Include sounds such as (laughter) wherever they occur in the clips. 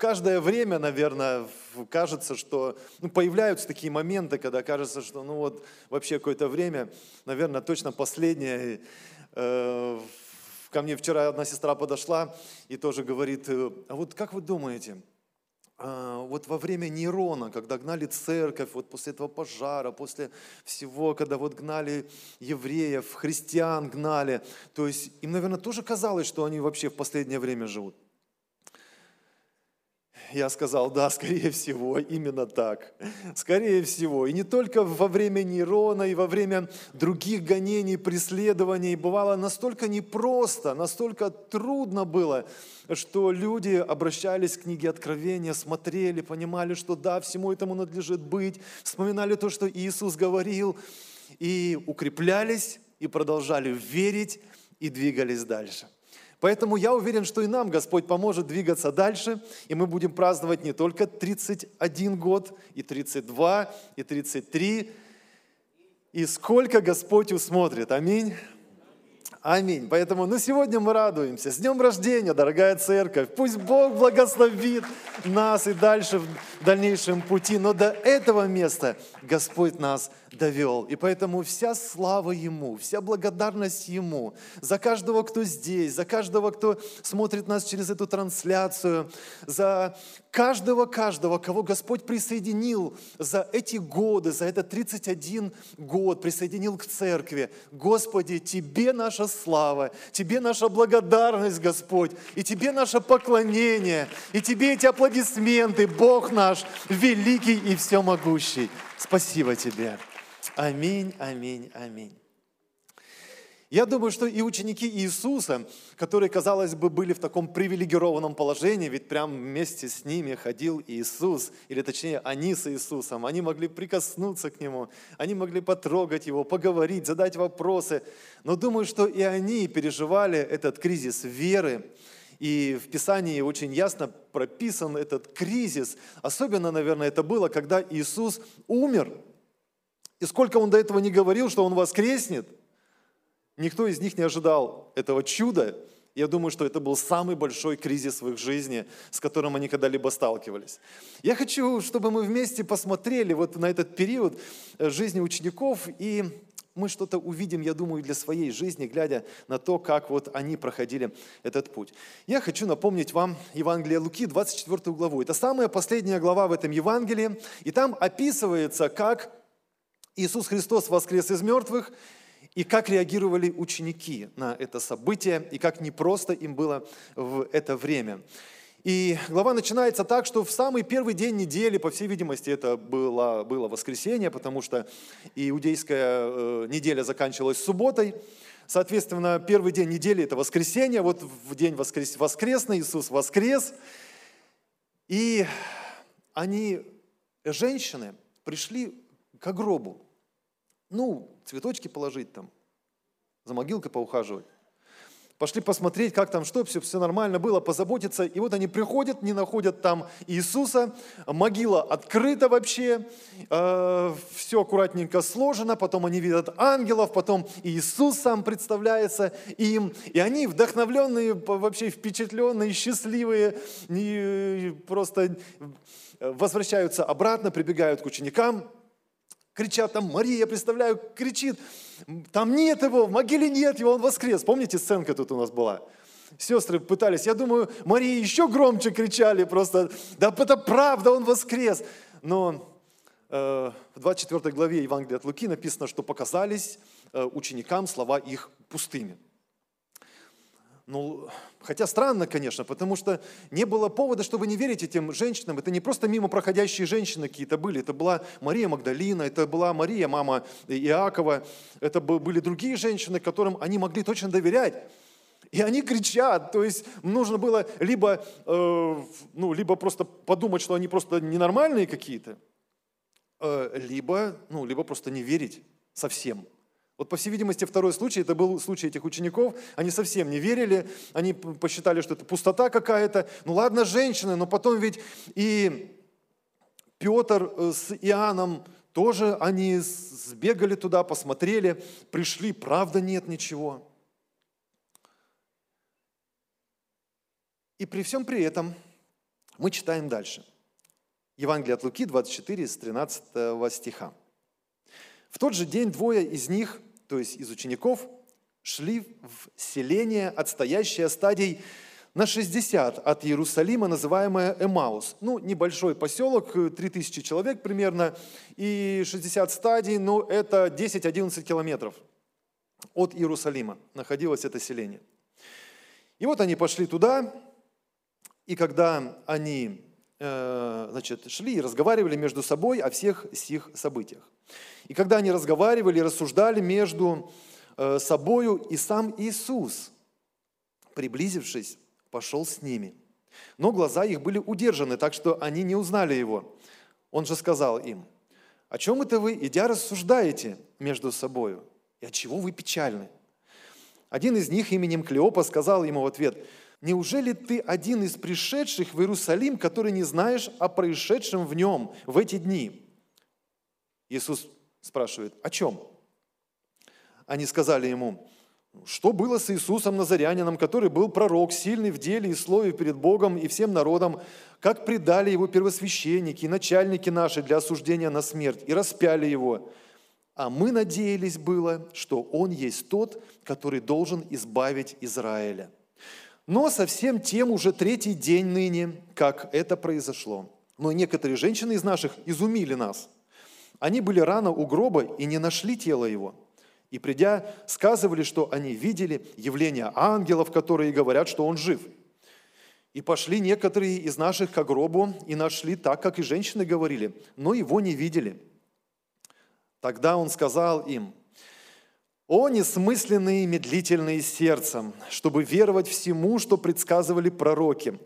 каждое время, наверное, кажется, что ну, появляются такие моменты, когда кажется, что ну вот вообще какое-то время, наверное, точно последнее. Э, ко мне вчера одна сестра подошла и тоже говорит, а вот как вы думаете, а, вот во время Нерона, когда гнали церковь, вот после этого пожара, после всего, когда вот гнали евреев, христиан гнали, то есть им, наверное, тоже казалось, что они вообще в последнее время живут. Я сказал, да, (laughs) скорее всего, именно так. Скорее всего. И не только во время Нерона, и во время других гонений, преследований. Бывало настолько непросто, настолько трудно было, что люди обращались к книге Откровения, смотрели, понимали, что да, всему этому надлежит быть, вспоминали то, что Иисус говорил, и укреплялись, и продолжали верить, и двигались дальше. Поэтому я уверен, что и нам Господь поможет двигаться дальше, и мы будем праздновать не только 31 год, и 32, и 33, и сколько Господь усмотрит. Аминь. Аминь. Поэтому, ну, сегодня мы радуемся. С днем рождения, дорогая церковь. Пусть Бог благословит нас и дальше в дальнейшем пути. Но до этого места Господь нас довел. И поэтому вся слава Ему, вся благодарность Ему за каждого, кто здесь, за каждого, кто смотрит нас через эту трансляцию, за каждого, каждого, кого Господь присоединил за эти годы, за этот 31 год, присоединил к церкви. Господи, Тебе наша слава, Тебе наша благодарность, Господь, и Тебе наше поклонение, и Тебе эти аплодисменты, Бог наш, великий и всемогущий. Спасибо Тебе. Аминь, аминь, аминь. Я думаю, что и ученики Иисуса, которые, казалось бы, были в таком привилегированном положении, ведь прям вместе с ними ходил Иисус, или точнее, они с Иисусом, они могли прикоснуться к Нему, они могли потрогать Его, поговорить, задать вопросы. Но думаю, что и они переживали этот кризис веры, и в Писании очень ясно прописан этот кризис. Особенно, наверное, это было, когда Иисус умер. И сколько Он до этого не говорил, что Он воскреснет – Никто из них не ожидал этого чуда. Я думаю, что это был самый большой кризис в их жизни, с которым они когда-либо сталкивались. Я хочу, чтобы мы вместе посмотрели вот на этот период э, жизни учеников, и мы что-то увидим, я думаю, для своей жизни, глядя на то, как вот они проходили этот путь. Я хочу напомнить вам Евангелие Луки, 24 главу. Это самая последняя глава в этом Евангелии, и там описывается, как Иисус Христос воскрес из мертвых, и как реагировали ученики на это событие, и как непросто им было в это время. И глава начинается так, что в самый первый день недели, по всей видимости, это было, было воскресенье, потому что иудейская э, неделя заканчивалась субботой. Соответственно, первый день недели – это воскресенье, вот в день воскрес, воскресный Иисус воскрес. И они, женщины, пришли к гробу. Ну, цветочки положить там, за могилкой поухаживать. Пошли посмотреть, как там, что, все, все нормально было, позаботиться. И вот они приходят, не находят там Иисуса, могила открыта вообще, э, все аккуратненько сложено, потом они видят ангелов, потом Иисус сам представляется им. И они вдохновленные, вообще впечатленные, счастливые, не, просто возвращаются обратно, прибегают к ученикам, кричат там, Мария, представляю, кричит, там нет его, в могиле нет его, он воскрес. Помните, сценка тут у нас была? Сестры пытались, я думаю, Мария еще громче кричали просто, да это правда, он воскрес. Но э, в 24 главе Евангелия от Луки написано, что показались э, ученикам слова их пустыми. Ну, хотя странно, конечно, потому что не было повода, чтобы не верить этим женщинам. Это не просто мимо проходящие женщины какие-то были. Это была Мария Магдалина, это была Мария, мама Иакова. Это были другие женщины, которым они могли точно доверять. И они кричат, то есть нужно было либо, э, ну, либо просто подумать, что они просто ненормальные какие-то, э, либо, ну, либо просто не верить совсем. Вот, по всей видимости, второй случай, это был случай этих учеников, они совсем не верили, они посчитали, что это пустота какая-то. Ну ладно, женщины, но потом ведь и Петр э, с Иоанном тоже они сбегали туда, посмотрели, пришли, правда нет ничего. И при всем при этом Мы читаем дальше. Евангелие от Луки, 24, с 13 стиха. В тот же день двое из них, то есть из учеников, шли в селение, отстоящее стадий на 60 от Иерусалима, называемое Эмаус. Ну, небольшой поселок, 3000 человек примерно, и 60 стадий, но это 10-11 километров от Иерусалима находилось это селение. И вот они пошли туда, и когда они значит, шли и разговаривали между собой о всех сих событиях. И когда они разговаривали и рассуждали между э, собою, и сам Иисус, приблизившись, пошел с ними. Но глаза их были удержаны, так что они не узнали его. Он же сказал им, «О чем это вы, идя, рассуждаете между собою? И от чего вы печальны?» Один из них именем Клеопа сказал ему в ответ, «Неужели ты один из пришедших в Иерусалим, который не знаешь о происшедшем в нем в эти дни?» Иисус спрашивает, «О чем?» Они сказали ему, что было с Иисусом Назарянином, который был пророк, сильный в деле и слове перед Богом и всем народом, как предали его первосвященники и начальники наши для осуждения на смерть и распяли его. А мы надеялись было, что он есть тот, который должен избавить Израиля. Но совсем тем уже третий день ныне, как это произошло. Но некоторые женщины из наших изумили нас. Они были рано у гроба и не нашли тело его – и придя, сказывали, что они видели явление ангелов, которые говорят, что он жив. И пошли некоторые из наших к гробу и нашли так, как и женщины говорили, но его не видели. Тогда он сказал им, «О, несмысленные и медлительные сердцем, чтобы веровать всему, что предсказывали пророки!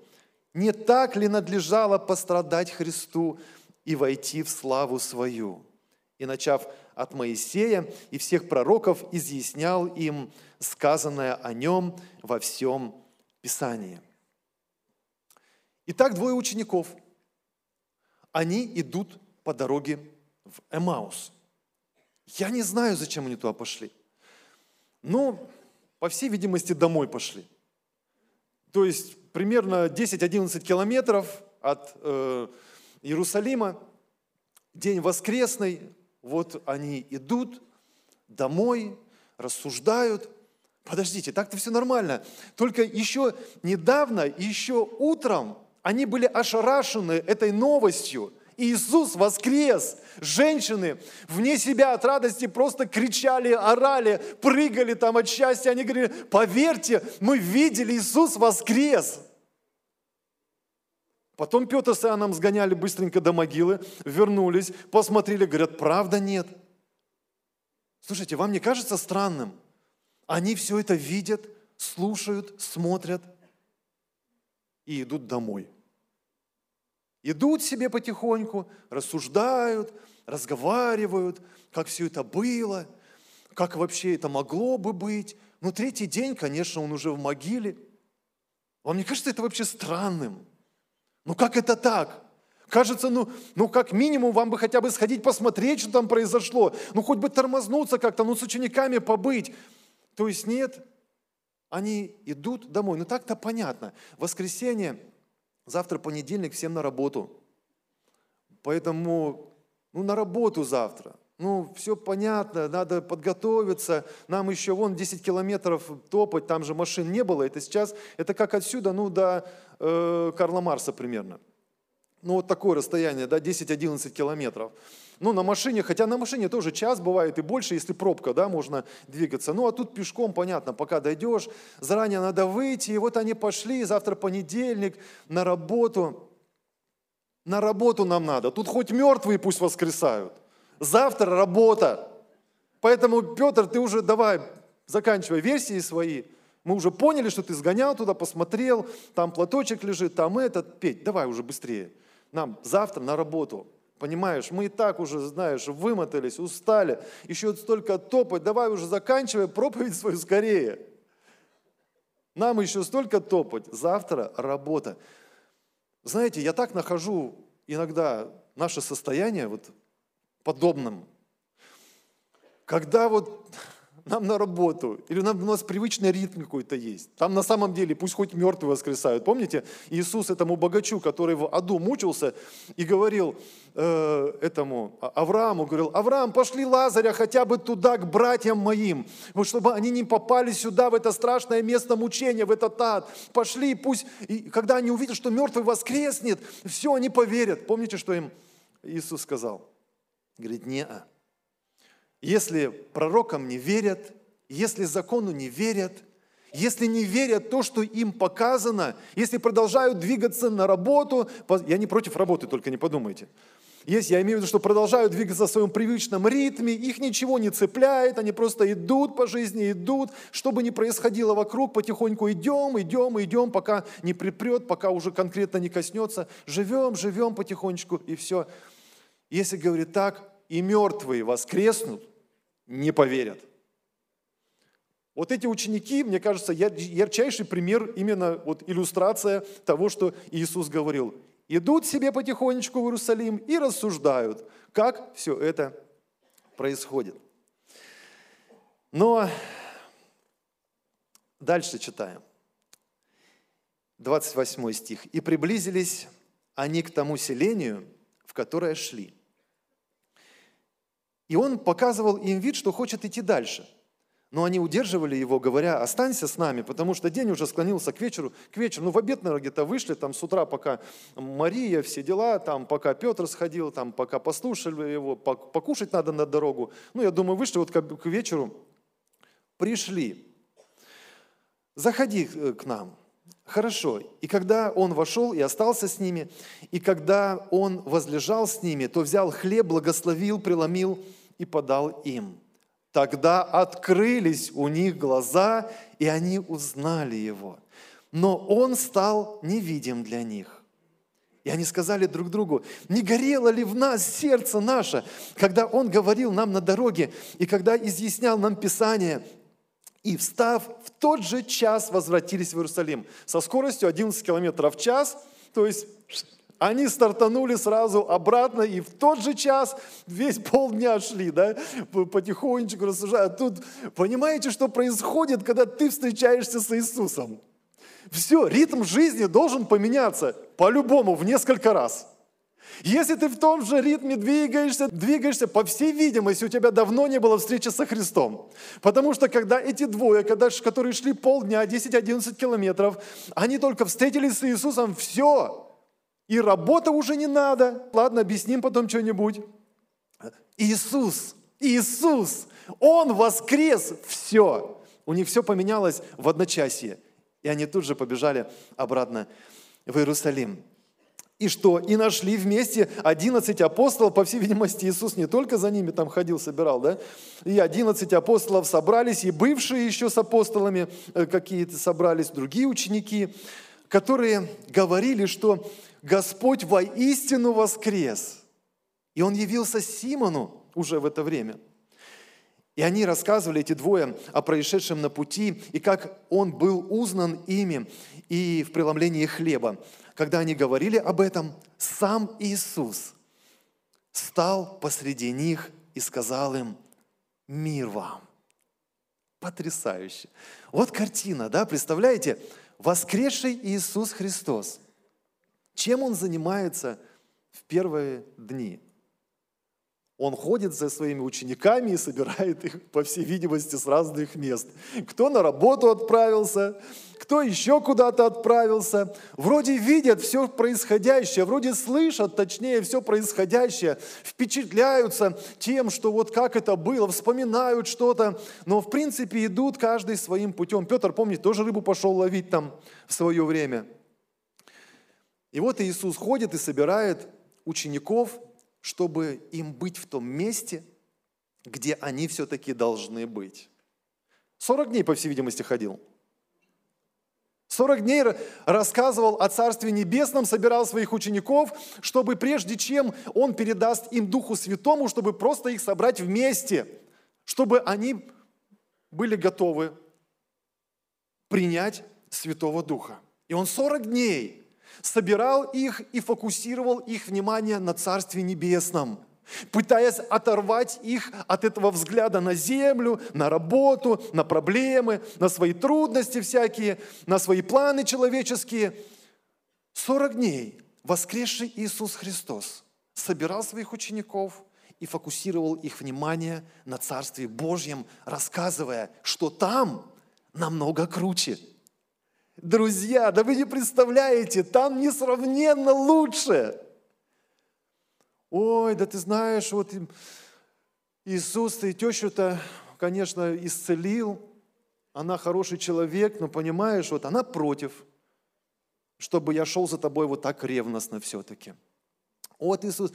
Не так ли надлежало пострадать Христу и войти в славу свою?» И начав от Моисея и всех пророков, изъяснял им сказанное о нем во всем Писании. Итак, двое учеников. Они идут по дороге в Эмаус. Я не знаю, зачем они туда пошли. Но, по всей видимости, домой пошли. То есть примерно 10-11 километров от э, Иерусалима, день воскресный, вот они идут домой, рассуждают. Подождите, так-то все нормально. Только еще недавно, еще утром они были ошарашены этой новостью. Иисус воскрес. Женщины вне себя от радости просто кричали, орали, прыгали там от счастья. Они говорили, поверьте, мы видели, Иисус воскрес. Потом Петр с Иоанном сгоняли быстренько до могилы, вернулись, посмотрели, говорят, правда нет. Слушайте, вам не кажется странным? Они все это видят, слушают, смотрят и идут домой. Идут себе потихоньку, рассуждают, разговаривают, как все это было, как вообще это могло бы быть. Но третий день, конечно, он уже в могиле. Вам не кажется это вообще странным? Ну как это так? Кажется, ну, ну как минимум вам бы хотя бы сходить посмотреть, что там произошло. Ну хоть бы тормознуться как-то, ну с учениками побыть. То есть нет, они идут домой. Ну так-то понятно. Воскресенье, завтра понедельник, всем на работу. Поэтому, ну на работу завтра. Ну, все понятно, надо подготовиться. Нам еще вон 10 километров топать, там же машин не было. Это сейчас, это как отсюда, ну, до э, Карла Марса примерно. Ну, вот такое расстояние, да, 10-11 километров. Ну, на машине, хотя на машине тоже час бывает и больше, если пробка, да, можно двигаться. Ну, а тут пешком, понятно, пока дойдешь, заранее надо выйти, и вот они пошли, завтра понедельник, на работу. На работу нам надо. Тут хоть мертвые пусть воскресают. Завтра работа. Поэтому, Петр, ты уже давай, заканчивай версии свои. Мы уже поняли, что ты сгонял туда, посмотрел, там платочек лежит, там этот. Петь, давай уже быстрее. Нам завтра на работу. Понимаешь, мы и так уже, знаешь, вымотались, устали. Еще столько топать. Давай уже заканчивай проповедь свою скорее. Нам еще столько топать. Завтра работа. Знаете, я так нахожу иногда наше состояние, вот подобным. Когда вот нам на работу, или у нас привычный ритм какой-то есть. Там на самом деле пусть хоть мертвые воскресают. Помните, Иисус этому богачу, который в аду мучился и говорил э, этому а, Аврааму, говорил, Авраам, пошли Лазаря хотя бы туда, к братьям моим, чтобы они не попали сюда, в это страшное место мучения, в этот ад. Пошли, пусть, и когда они увидят, что мертвый воскреснет, все, они поверят. Помните, что им Иисус сказал? Говорит, не -а. Если пророкам не верят, если закону не верят, если не верят то, что им показано, если продолжают двигаться на работу, я не против работы, только не подумайте. Если я имею в виду, что продолжают двигаться в своем привычном ритме, их ничего не цепляет, они просто идут по жизни, идут, что бы ни происходило вокруг, потихоньку идем, идем, идем, пока не припрет, пока уже конкретно не коснется. Живем, живем потихонечку, и все. Если говорит так, и мертвые воскреснут, не поверят. Вот эти ученики, мне кажется, ярчайший пример, именно вот иллюстрация того, что Иисус говорил. Идут себе потихонечку в Иерусалим и рассуждают, как все это происходит. Но дальше читаем. 28 стих. «И приблизились они к тому селению, в которое шли. И он показывал им вид, что хочет идти дальше. Но они удерживали его, говоря, останься с нами, потому что день уже склонился к вечеру. К вечеру, ну в обед, наверное, где-то вышли, там с утра, пока Мария, все дела, там пока Петр сходил, там пока послушали его, покушать надо на дорогу. Ну, я думаю, вышли вот к вечеру, пришли. Заходи э, к нам. Хорошо. И когда он вошел и остался с ними, и когда он возлежал с ними, то взял хлеб, благословил, преломил и подал им. Тогда открылись у них глаза, и они узнали его. Но он стал невидим для них. И они сказали друг другу, не горело ли в нас сердце наше, когда Он говорил нам на дороге, и когда изъяснял нам Писание, и встав, в тот же час возвратились в Иерусалим. Со скоростью 11 километров в час, то есть они стартанули сразу обратно, и в тот же час весь полдня шли, да, потихонечку рассуждая. Тут понимаете, что происходит, когда ты встречаешься с Иисусом? Все, ритм жизни должен поменяться по-любому в несколько раз – если ты в том же ритме двигаешься, двигаешься, по всей видимости, у тебя давно не было встречи со Христом. Потому что когда эти двое, когда, которые шли полдня, 10-11 километров, они только встретились с Иисусом, все, и работа уже не надо. Ладно, объясним потом что-нибудь. Иисус, Иисус, Он воскрес, все. У них все поменялось в одночасье. И они тут же побежали обратно в Иерусалим. И что? И нашли вместе 11 апостолов, по всей видимости, Иисус не только за ними там ходил, собирал, да? И 11 апостолов собрались, и бывшие еще с апостолами э, какие-то собрались, другие ученики, которые говорили, что Господь воистину воскрес. И Он явился Симону уже в это время. И они рассказывали, эти двое, о происшедшем на пути, и как Он был узнан ими и в преломлении хлеба когда они говорили об этом, сам Иисус стал посреди них и сказал им, мир вам. Потрясающе. Вот картина, да, представляете? Воскресший Иисус Христос. Чем Он занимается в первые дни? Он ходит за своими учениками и собирает их, по всей видимости, с разных мест. Кто на работу отправился, кто еще куда-то отправился. Вроде видят все происходящее, вроде слышат, точнее, все происходящее, впечатляются тем, что вот как это было, вспоминают что-то, но в принципе идут каждый своим путем. Петр, помните, тоже рыбу пошел ловить там в свое время. И вот Иисус ходит и собирает учеников – чтобы им быть в том месте, где они все-таки должны быть. 40 дней, по всей видимости, ходил. 40 дней рассказывал о Царстве Небесном, собирал своих учеников, чтобы прежде чем Он передаст им Духу Святому, чтобы просто их собрать вместе, чтобы они были готовы принять Святого Духа. И Он 40 дней собирал их и фокусировал их внимание на Царстве Небесном. пытаясь оторвать их от этого взгляда на землю, на работу, на проблемы, на свои трудности всякие, на свои планы человеческие. 40 дней воскресший Иисус Христос собирал своих учеников и фокусировал их внимание на Царстве Божьем, рассказывая, что там намного круче. Друзья, да вы не представляете, там несравненно лучше. Ой, да ты знаешь, вот Иисус, ты тещу-то, конечно, исцелил, она хороший человек, но понимаешь, вот она против, чтобы я шел за тобой вот так ревностно все-таки. Вот Иисус,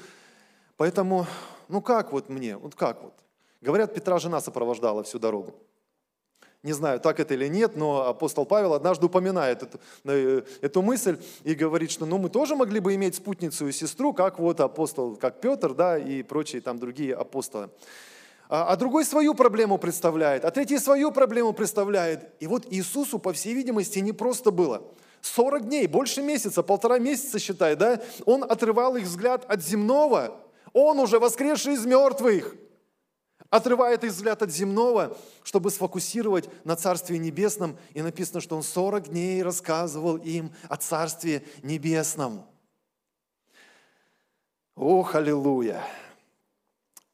поэтому, ну как вот мне, вот как вот? Говорят, Петра жена сопровождала всю дорогу. Не знаю, так это или нет, но апостол Павел однажды упоминает эту, э, эту мысль и говорит, что ну, мы тоже могли бы иметь спутницу и сестру, как вот апостол, как Петр, да, и прочие там другие апостолы. А, а другой свою проблему представляет, а третий свою проблему представляет. И вот Иисусу, по всей видимости, не просто было. 40 дней, больше месяца, полтора месяца, считай, да, он отрывал их взгляд от земного, он уже воскресший из мертвых – отрывает их взгляд от земного, чтобы сфокусировать на Царстве Небесном. И написано, что он 40 дней рассказывал им о Царстве Небесном. Ох, аллилуйя!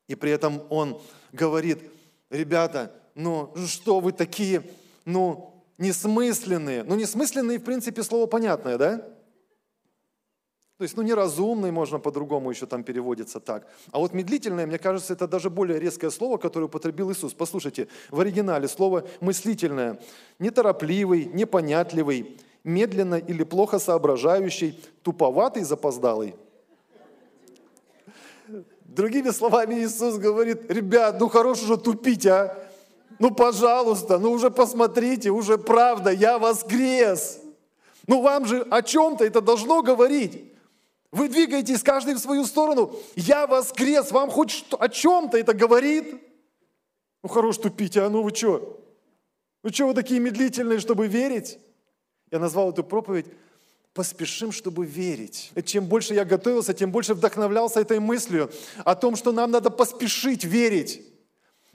И при этом он говорит, ребята, ну что вы такие, ну, несмысленные. Ну, несмысленные, в принципе, слово понятное, да? То есть, ну, неразумный, можно по-другому еще там переводится так. А вот медлительное, мне кажется, это даже более резкое слово, которое употребил Иисус. Послушайте, в оригинале слово мыслительное. Неторопливый, непонятливый, медленно или плохо соображающий, туповатый, запоздалый. Другими словами, Иисус говорит, ребят, ну хорош уже тупить, а? Ну, пожалуйста, ну уже посмотрите, уже правда, я воскрес. Ну, вам же о чем-то это должно говорить. Вы двигаетесь каждый в свою сторону. Я воскрес. Вам хоть что, о чем-то это говорит? Ну, хорош тупить, а ну вы что? Ну что вы такие медлительные, чтобы верить? Я назвал эту проповедь «Поспешим, чтобы верить». Чем больше я готовился, тем больше вдохновлялся этой мыслью о том, что нам надо поспешить верить.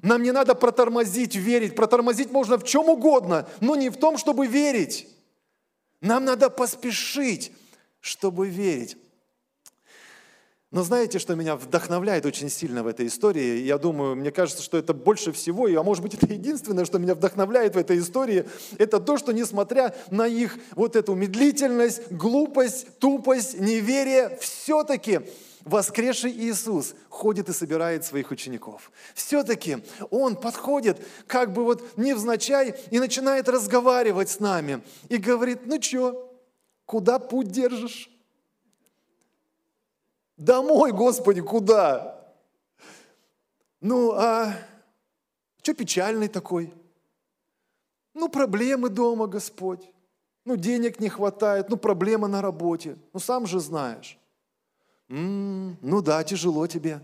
Нам не надо протормозить верить. Протормозить можно в чем угодно, но не в том, чтобы верить. Нам надо поспешить, чтобы верить. Но знаете, что меня вдохновляет очень сильно в этой истории? Я думаю, мне кажется, что это больше всего, а может быть это единственное, что меня вдохновляет в этой истории, это то, что несмотря на их вот эту медлительность, глупость, тупость, неверие, все-таки воскресший Иисус ходит и собирает своих учеников. Все-таки Он подходит как бы вот невзначай и начинает разговаривать с нами и говорит, ну что, куда путь держишь? Домой, Господи, куда? Ну, а что печальный такой? Ну, проблемы дома, Господь. Ну, денег не хватает, ну, проблемы на работе. Ну, сам же знаешь. М-м, ну да, тяжело тебе.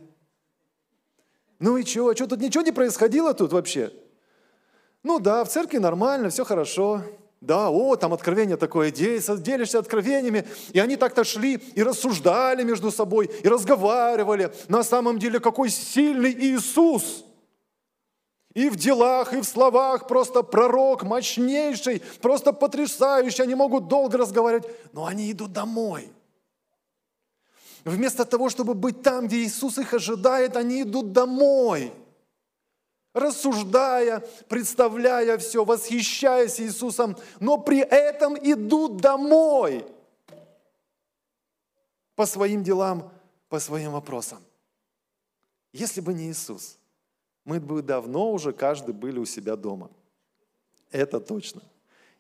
Ну и что? Что тут ничего не происходило тут вообще? Ну да, в церкви нормально, все хорошо. Да, о, там откровение такое, делишься откровениями. И они так-то шли и рассуждали между собой, и разговаривали. На самом деле, какой сильный Иисус! И в делах, и в словах просто пророк мощнейший, просто потрясающий. Они могут долго разговаривать, но они идут домой. Вместо того, чтобы быть там, где Иисус их ожидает, они идут домой – рассуждая, представляя все, восхищаясь Иисусом, но при этом идут домой по своим делам, по своим вопросам. Если бы не Иисус, мы бы давно уже каждый были у себя дома. Это точно.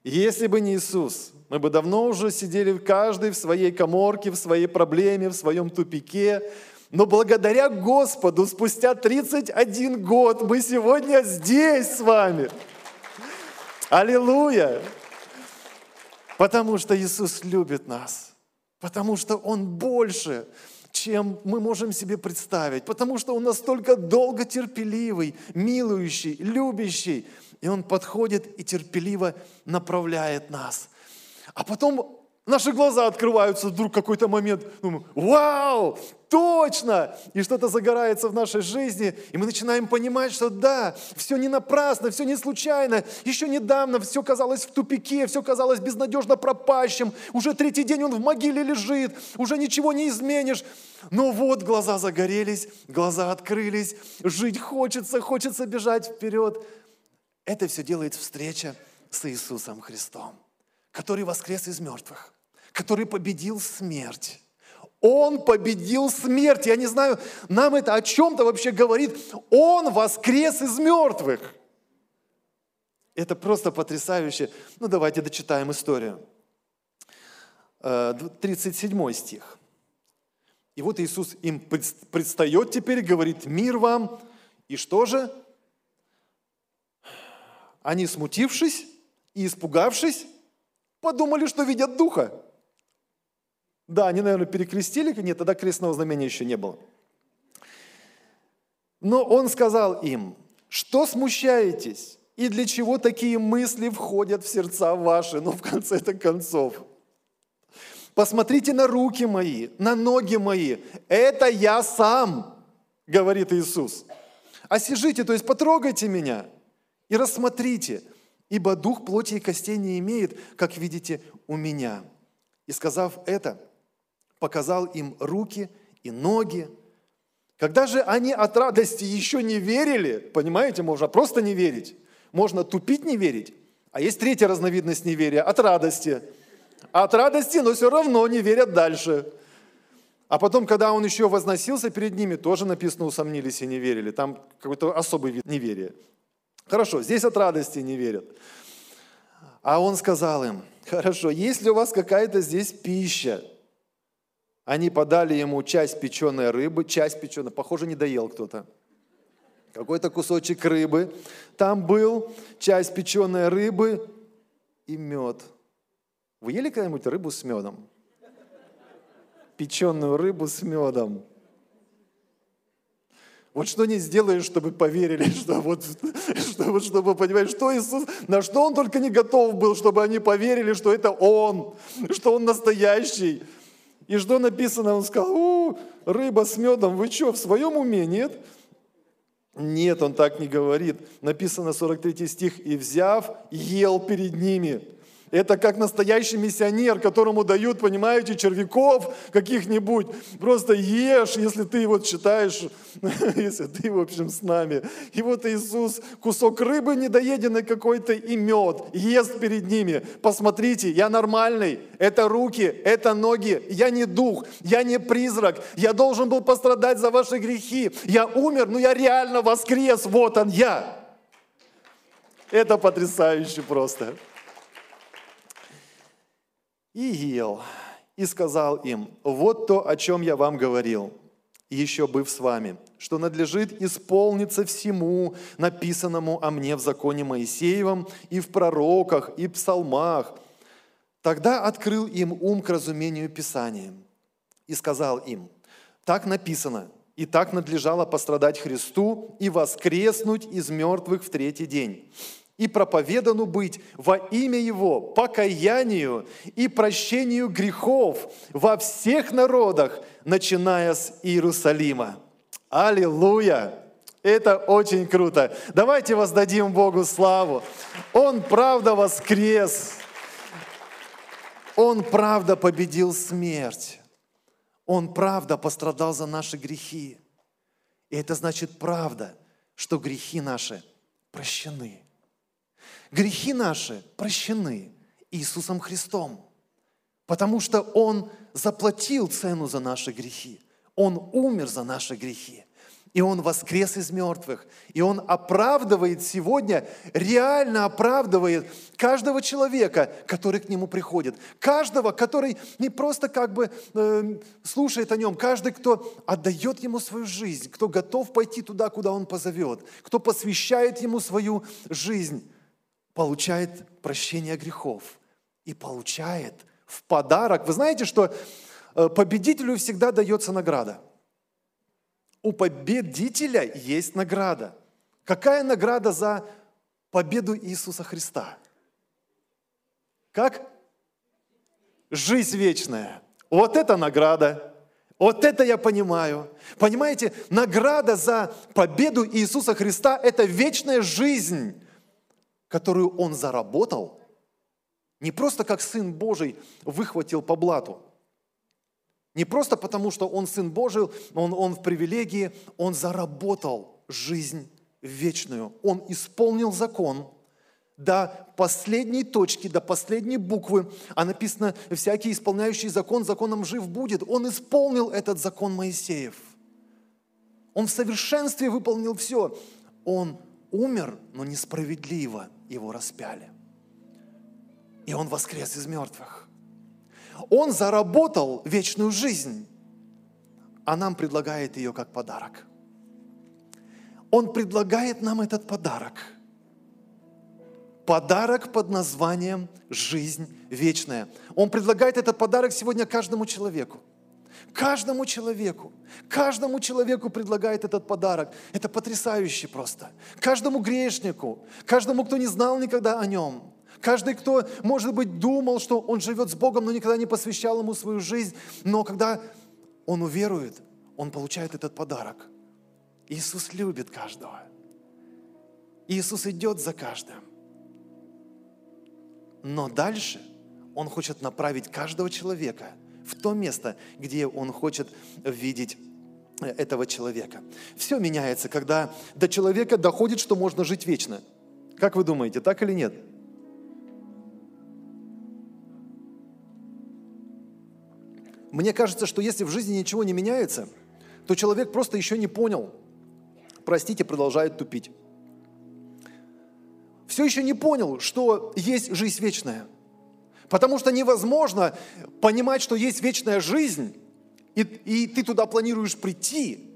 Если бы не Иисус, мы бы давно уже сидели каждый в своей коморке, в своей проблеме, в своем тупике, но благодаря Господу спустя 31 год мы сегодня здесь с вами. Аллилуйя! Потому что Иисус любит нас. Потому что Он больше, чем мы можем себе представить. Потому что Он настолько долго терпеливый, милующий, любящий. И Он подходит и терпеливо направляет нас. А потом Наши глаза открываются вдруг какой-то момент. Думаю, вау, точно! И что-то загорается в нашей жизни, и мы начинаем понимать, что да, все не напрасно, все не случайно. Еще недавно все казалось в тупике, все казалось безнадежно пропащим. Уже третий день он в могиле лежит, уже ничего не изменишь. Но вот глаза загорелись, глаза открылись, жить хочется, хочется бежать вперед. Это все делает встреча с Иисусом Христом, который воскрес из мертвых который победил смерть. Он победил смерть. Я не знаю, нам это о чем-то вообще говорит. Он воскрес из мертвых. Это просто потрясающе. Ну, давайте дочитаем историю. 37 э, стих. И вот Иисус им предстает теперь, говорит, мир вам. И что же? Они, смутившись и испугавшись, подумали, что видят Духа. Да, они, наверное, перекрестили, нет, тогда крестного знамения еще не было. Но он сказал им, что смущаетесь и для чего такие мысли входят в сердца ваши, ну, в конце-то концов. Посмотрите на руки мои, на ноги мои. Это я сам, говорит Иисус. Осижите, то есть потрогайте меня и рассмотрите, ибо дух плоти и костей не имеет, как видите у меня. И сказав это, показал им руки и ноги. Когда же они от радости еще не верили, понимаете, можно просто не верить, можно тупить не верить, а есть третья разновидность неверия – от радости. От радости, но все равно не верят дальше. А потом, когда он еще возносился перед ними, тоже написано, усомнились и не верили. Там какой-то особый вид неверия. Хорошо, здесь от радости не верят. А он сказал им, хорошо, есть ли у вас какая-то здесь пища? Они подали ему часть печеной рыбы, часть печеной, похоже, не доел кто-то. Какой-то кусочек рыбы. Там был часть печеной рыбы и мед. Вы ели когда-нибудь рыбу с медом? Печеную рыбу с медом. Вот что не сделаешь, чтобы поверили, что вот, чтобы, чтобы понимать, что Иисус, на что Он только не готов был, чтобы они поверили, что это Он, что Он настоящий. И что написано? Он сказал, у, рыба с медом, вы что, в своем уме, нет? Нет, он так не говорит. Написано 43 стих, и взяв, ел перед ними. Это как настоящий миссионер, которому дают, понимаете, червяков каких-нибудь. Просто ешь, если ты вот считаешь, (laughs) если ты, в общем, с нами. И вот Иисус кусок рыбы недоеденный какой-то и мед ест перед ними. Посмотрите, я нормальный. Это руки, это ноги. Я не дух, я не призрак. Я должен был пострадать за ваши грехи. Я умер, но я реально воскрес. Вот он я. Это потрясающе просто и ел, и сказал им, вот то, о чем я вам говорил, еще быв с вами, что надлежит исполниться всему, написанному о мне в законе Моисеевом и в пророках, и псалмах. Тогда открыл им ум к разумению Писания и сказал им, так написано, и так надлежало пострадать Христу и воскреснуть из мертвых в третий день и проповедану быть во имя Его покаянию и прощению грехов во всех народах, начиная с Иерусалима. Аллилуйя! Это очень круто. Давайте воздадим Богу славу. Он правда воскрес. Он правда победил смерть. Он правда пострадал за наши грехи. И это значит правда, что грехи наши прощены. Грехи наши прощены Иисусом Христом, потому что Он заплатил цену за наши грехи. Он умер за наши грехи. И Он воскрес из мертвых. И Он оправдывает сегодня, реально оправдывает каждого человека, который к Нему приходит. Каждого, который не просто как бы э, слушает о Нем, каждый, кто отдает Ему свою жизнь, кто готов пойти туда, куда Он позовет, кто посвящает Ему свою жизнь получает прощение грехов и получает в подарок. Вы знаете, что э, победителю всегда дается награда. У победителя есть награда. Какая награда за победу Иисуса Христа? Как? жизнь вечная. Вот это награда. Вот это я понимаю. Понимаете, награда за победу Иисуса Христа – это вечная жизнь, которую Он заработал. Не просто как Сын Божий выхватил по блату. Не просто потому, что Он Сын Божий, Он, он в привилегии, Он заработал жизнь вечную. Он исполнил закон – до последней точки, до последней буквы, а написано, всякий исполняющий закон, законом жив будет. Он исполнил этот закон Моисеев. Он в совершенстве выполнил все. Он умер, но несправедливо его распяли. И он воскрес из мертвых. Он заработал вечную жизнь, а нам предлагает ее как подарок. Он предлагает нам этот подарок – подарок под названием «Жизнь вечная». Он предлагает этот подарок сегодня каждому человеку. Каждому человеку, каждому человеку предлагает этот подарок. Это потрясающе просто. Каждому грешнику, каждому, кто не знал никогда о нем, каждый, кто, может быть, думал, что он живет с Богом, но никогда не посвящал ему свою жизнь. Но когда он уверует, он получает этот подарок. Иисус любит каждого. Иисус идет за каждым. Но дальше Он хочет направить каждого человека в то место, где Он хочет видеть э, этого человека. Все меняется, когда до человека доходит, что можно жить вечно. Как вы думаете, так или нет? Мне кажется, что если в жизни ничего не меняется, то человек просто еще не понял. Простите, продолжает тупить все еще не понял, что есть жизнь вечная. Потому что невозможно понимать, что есть вечная жизнь, и, и ты туда планируешь прийти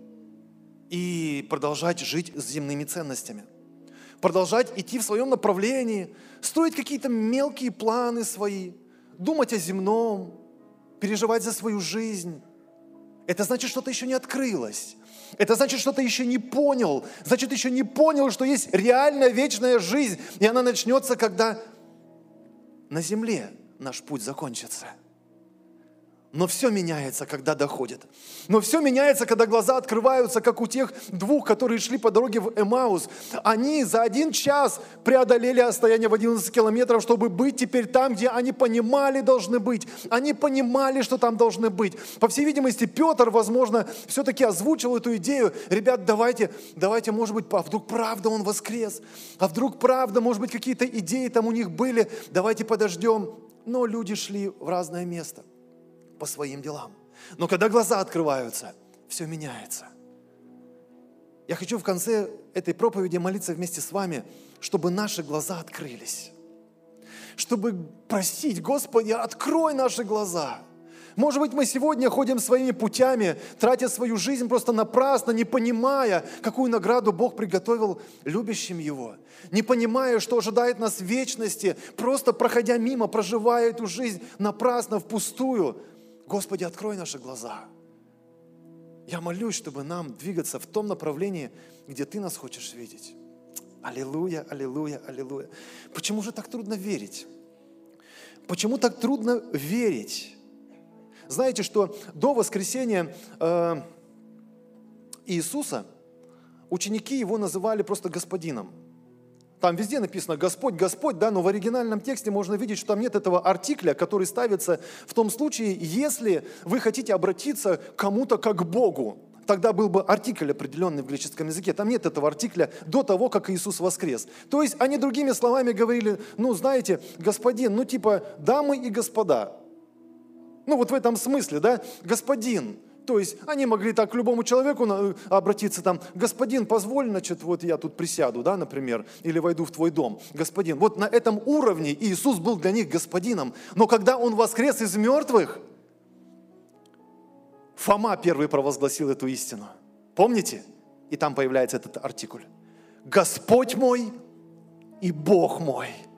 и продолжать жить с земными ценностями. Продолжать идти в своем направлении, строить какие-то мелкие планы свои, думать о земном, переживать за свою жизнь. Это значит, что-то еще не открылось. Это значит, что ты еще не понял. Значит, еще не понял, что есть реальная вечная жизнь. И она начнется, когда на земле наш путь закончится. Но все меняется, когда доходит. Но все меняется, когда глаза открываются, как у тех двух, которые шли по дороге в Эмаус. Они за один час преодолели расстояние в 11 километров, чтобы быть теперь там, где они понимали должны быть. Они понимали, что там должны быть. По всей видимости, Петр, возможно, все-таки озвучил эту идею. Ребят, давайте, давайте, может быть, а вдруг правда он воскрес? А вдруг правда, может быть, какие-то идеи там у них были? Давайте подождем. Но люди шли в разное место по своим делам. Но когда глаза открываются, все меняется. Я хочу в конце этой проповеди молиться вместе с вами, чтобы наши глаза открылись. Чтобы просить, Господи, открой наши глаза – может быть, мы сегодня ходим своими путями, тратя свою жизнь просто напрасно, не понимая, какую награду Бог приготовил любящим Его. Не понимая, что ожидает нас в вечности, просто проходя мимо, проживая эту жизнь напрасно, впустую. Господи, открой наши глаза. Я молюсь, чтобы нам двигаться в том направлении, где Ты нас хочешь видеть. Аллилуйя, аллилуйя, аллилуйя. Почему же так трудно верить? Почему так трудно верить? Знаете, что до воскресения э, Иисуса ученики его называли просто господином. Там везде написано «Господь, Господь», да, но в оригинальном тексте можно видеть, что там нет этого артикля, который ставится в том случае, если вы хотите обратиться к кому-то как Богу. Тогда был бы артикль определенный в греческом языке. Там нет этого артикля до того, как Иисус воскрес. То есть они другими словами говорили, ну знаете, господин, ну типа дамы и господа. Ну вот в этом смысле, да, господин, то есть они могли так к любому человеку обратиться там, господин, позволь, значит, вот я тут присяду, да, например, или войду в твой дом. Господин, вот на этом уровне Иисус был для них господином. Но когда Он воскрес из мертвых, Фома первый провозгласил эту истину. Помните? И там появляется этот артикуль. Господь мой и Бог мой –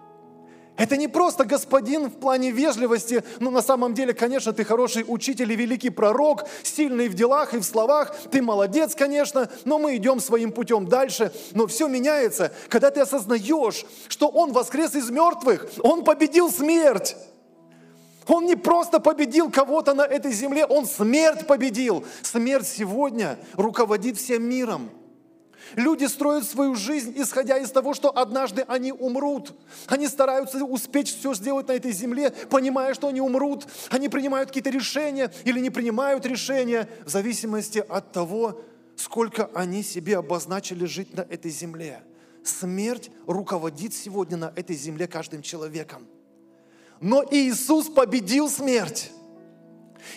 это не просто господин в плане вежливости, но на самом деле, конечно, ты хороший учитель и великий пророк, сильный в делах и в словах, ты молодец, конечно, но мы идем своим путем дальше. Но все меняется, когда ты осознаешь, что Он воскрес из мертвых, Он победил смерть. Он не просто победил кого-то на этой земле, он смерть победил. Смерть сегодня руководит всем миром. Люди строят свою жизнь, исходя из того, что однажды они умрут. Они стараются успеть все сделать на этой земле, понимая, что они умрут. Они принимают какие-то решения или не принимают решения в зависимости от того, сколько они себе обозначили жить на этой земле. Смерть руководит сегодня на этой земле каждым человеком. Но Иисус победил смерть.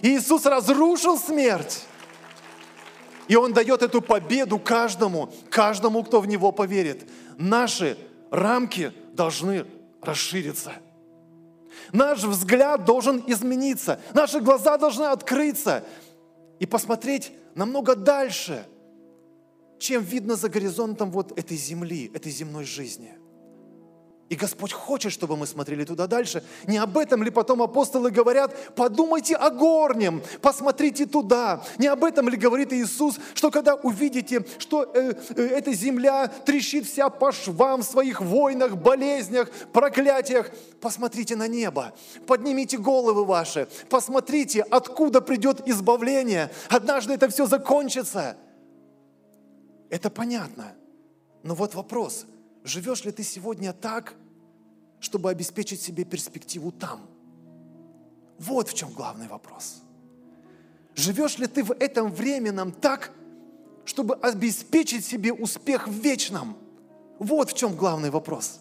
Иисус разрушил смерть. И Он дает эту победу каждому, каждому, кто в Него поверит. Наши рамки должны расшириться. Наш взгляд должен измениться. Наши глаза должны открыться и посмотреть намного дальше, чем видно за горизонтом вот этой земли, этой земной жизни – и Господь хочет, чтобы мы смотрели туда дальше. Не об этом ли потом апостолы говорят, подумайте о горнем, посмотрите туда. Не об этом ли говорит Иисус, что когда увидите, что э, э, эта земля трещит вся по швам в своих войнах, болезнях, проклятиях, посмотрите на небо, поднимите головы ваши, посмотрите, откуда придет избавление. Однажды это все закончится. Это понятно. Но вот вопрос – Живешь ли ты сегодня так, чтобы обеспечить себе перспективу там? Вот в чем главный вопрос. Живешь ли ты в этом временном так, чтобы обеспечить себе успех в вечном? Вот в чем главный вопрос.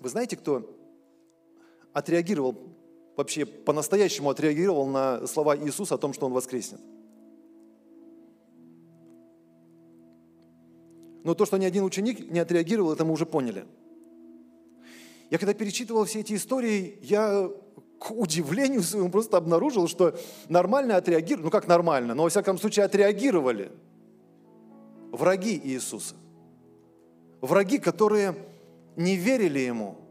Вы знаете, кто отреагировал, вообще по-настоящему отреагировал на слова Иисуса о том, что Он воскреснет. Но то, что ни один ученик не отреагировал, это мы уже поняли. Я когда перечитывал все эти истории, я к удивлению своему просто обнаружил, что нормально отреагировали, ну как нормально, но во всяком случае отреагировали враги Иисуса. Враги, которые не верили Ему –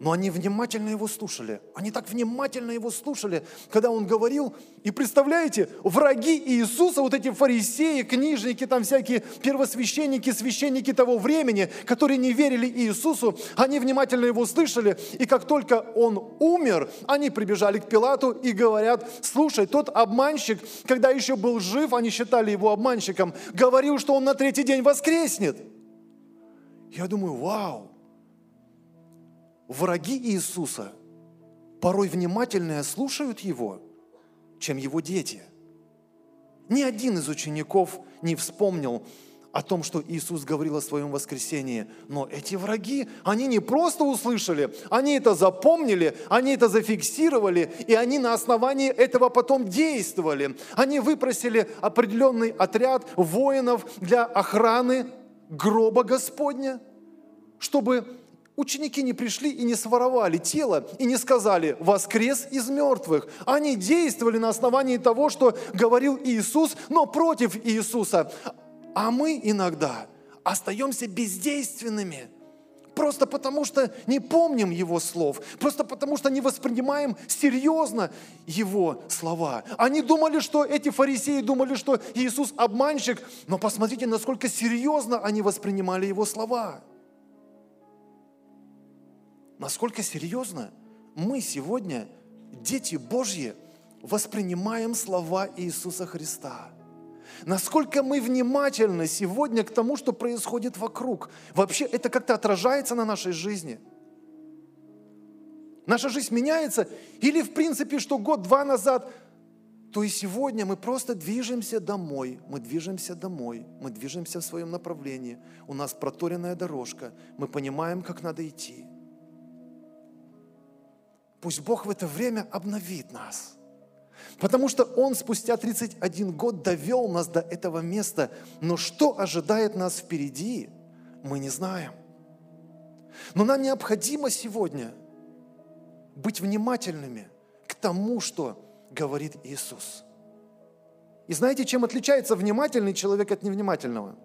но они внимательно его слушали. Они так внимательно его слушали, когда он говорил. И представляете, враги Иисуса, вот эти фарисеи, книжники, там всякие первосвященники, священники того времени, которые не верили Иисусу, они внимательно его слышали. И как только он умер, они прибежали к Пилату и говорят, слушай, тот обманщик, когда еще был жив, они считали его обманщиком, говорил, что он на третий день воскреснет. Я думаю, вау, враги Иисуса порой внимательнее слушают Его, чем Его дети. Ни один из учеников не вспомнил о том, что Иисус говорил о своем воскресении. Но эти враги, они не просто услышали, они это запомнили, они это зафиксировали, и они на основании этого потом действовали. Они выпросили определенный отряд воинов для охраны гроба Господня, чтобы Ученики не пришли и не своровали тело, и не сказали «воскрес из мертвых». Они действовали на основании того, что говорил Иисус, но против Иисуса. А мы иногда остаемся бездейственными, просто потому что не помним Его слов, просто потому что не воспринимаем серьезно Его слова. Они думали, что эти фарисеи думали, что Иисус обманщик, но посмотрите, насколько серьезно они воспринимали Его слова насколько серьезно мы сегодня, дети Божьи, воспринимаем слова Иисуса Христа. Насколько мы внимательны сегодня к тому, что происходит вокруг. Вообще это как-то отражается на нашей жизни. Наша жизнь меняется, или в принципе, что год-два назад, то и сегодня мы просто движемся домой, мы движемся домой, мы движемся в своем направлении. У нас проторенная дорожка, мы понимаем, как надо идти. Пусть Бог в это время обновит нас. Потому что Он спустя 31 год довел нас до этого места. Но что ожидает нас впереди, мы не знаем. Но нам необходимо сегодня быть внимательными к тому, что говорит Иисус. И знаете, чем отличается внимательный человек от невнимательного?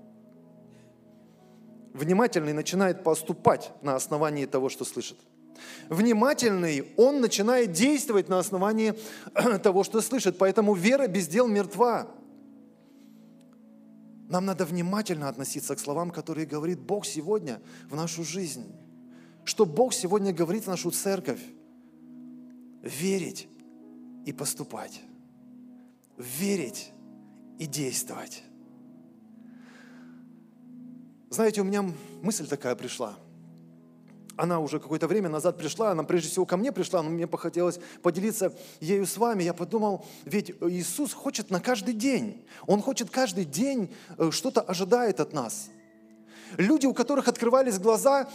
Внимательный начинает поступать на основании того, что слышит – внимательный, он начинает действовать на основании (clears throat) того, что слышит. Поэтому вера без дел мертва. Нам надо внимательно относиться к словам, которые говорит Бог сегодня в нашу жизнь. Что Бог сегодня говорит в нашу церковь. Верить и поступать. Верить и действовать. Знаете, у меня мысль такая пришла. Она уже какое-то время назад пришла, она прежде всего ко мне пришла, но мне захотелось поделиться ею с вами. Я подумал, ведь Иисус хочет на каждый день. Он хочет каждый день э, что-то ожидает от нас. Люди, у которых открывались глаза,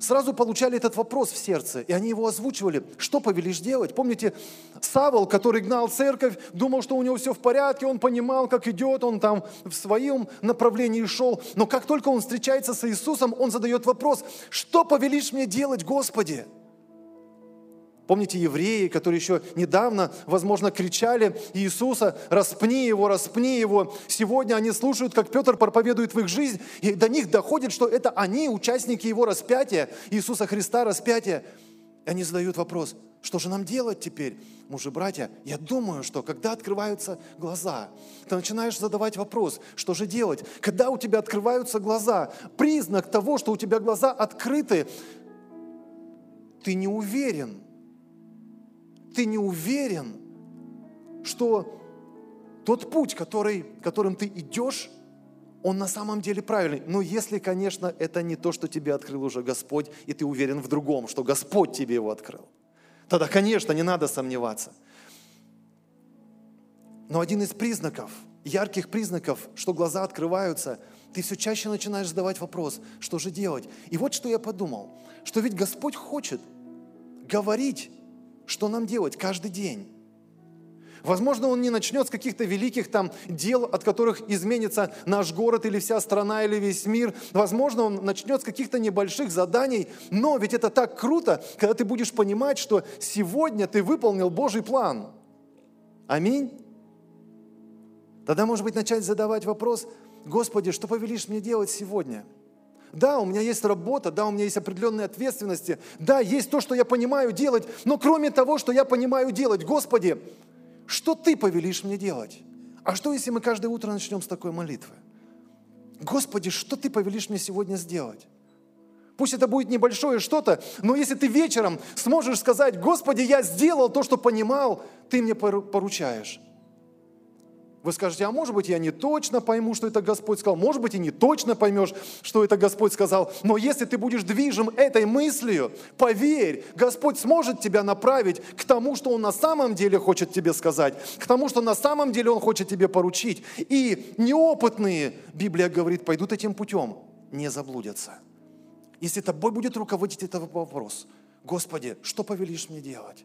сразу получали этот вопрос в сердце, и они его озвучивали. Что повелишь делать? Помните, Савол, который гнал церковь, думал, что у него все в порядке, он понимал, как идет, он там в своем направлении шел. Но как только он встречается с Иисусом, он задает вопрос, что повелишь мне делать, Господи? Помните евреи, которые еще недавно, возможно, кричали Иисуса, распни его, распни его. Сегодня они слушают, как Петр проповедует в их жизнь, и до них доходит, что это они, участники его распятия, Иисуса Христа распятия. И они задают вопрос, что же нам делать теперь? Мужи, братья, я думаю, что когда открываются глаза, ты начинаешь задавать вопрос, что же делать? Когда у тебя открываются глаза, признак того, что у тебя глаза открыты, ты не уверен, ты не уверен, что тот путь, который, которым ты идешь, он на самом деле правильный. Но если, конечно, это не то, что тебе открыл уже Господь, и ты уверен в другом, что Господь тебе его открыл. Тогда, конечно, не надо сомневаться. Но один из признаков, ярких признаков, что глаза открываются, ты все чаще начинаешь задавать вопрос, что же делать. И вот что я подумал, что ведь Господь хочет говорить что нам делать каждый день? Возможно, он не начнет с каких-то великих там дел, от которых изменится наш город или вся страна или весь мир. Возможно, он начнет с каких-то небольших заданий. Но ведь это так круто, когда ты будешь понимать, что сегодня ты выполнил Божий план. Аминь. Тогда, может быть, начать задавать вопрос, Господи, что повелишь мне делать сегодня? Да, у меня есть работа, да, у меня есть определенные ответственности, да, есть то, что я понимаю делать, но кроме того, что я понимаю делать, Господи, что Ты повелишь мне делать? А что, если мы каждое утро начнем с такой молитвы? Господи, что Ты повелишь мне сегодня сделать? Пусть это будет небольшое что-то, но если ты вечером сможешь сказать, Господи, я сделал то, что понимал, Ты мне поручаешь. Вы скажете, а может быть, я не точно пойму, что это Господь сказал, может быть, и не точно поймешь, что это Господь сказал, но если ты будешь движим этой мыслью, поверь, Господь сможет тебя направить к тому, что Он на самом деле хочет тебе сказать, к тому, что на самом деле Он хочет тебе поручить. И неопытные, Библия говорит, пойдут этим путем, не заблудятся. Если тобой будет руководить этот вопрос, Господи, что повелишь мне делать?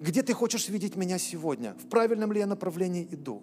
Где ты хочешь видеть меня сегодня? В правильном ли я направлении иду?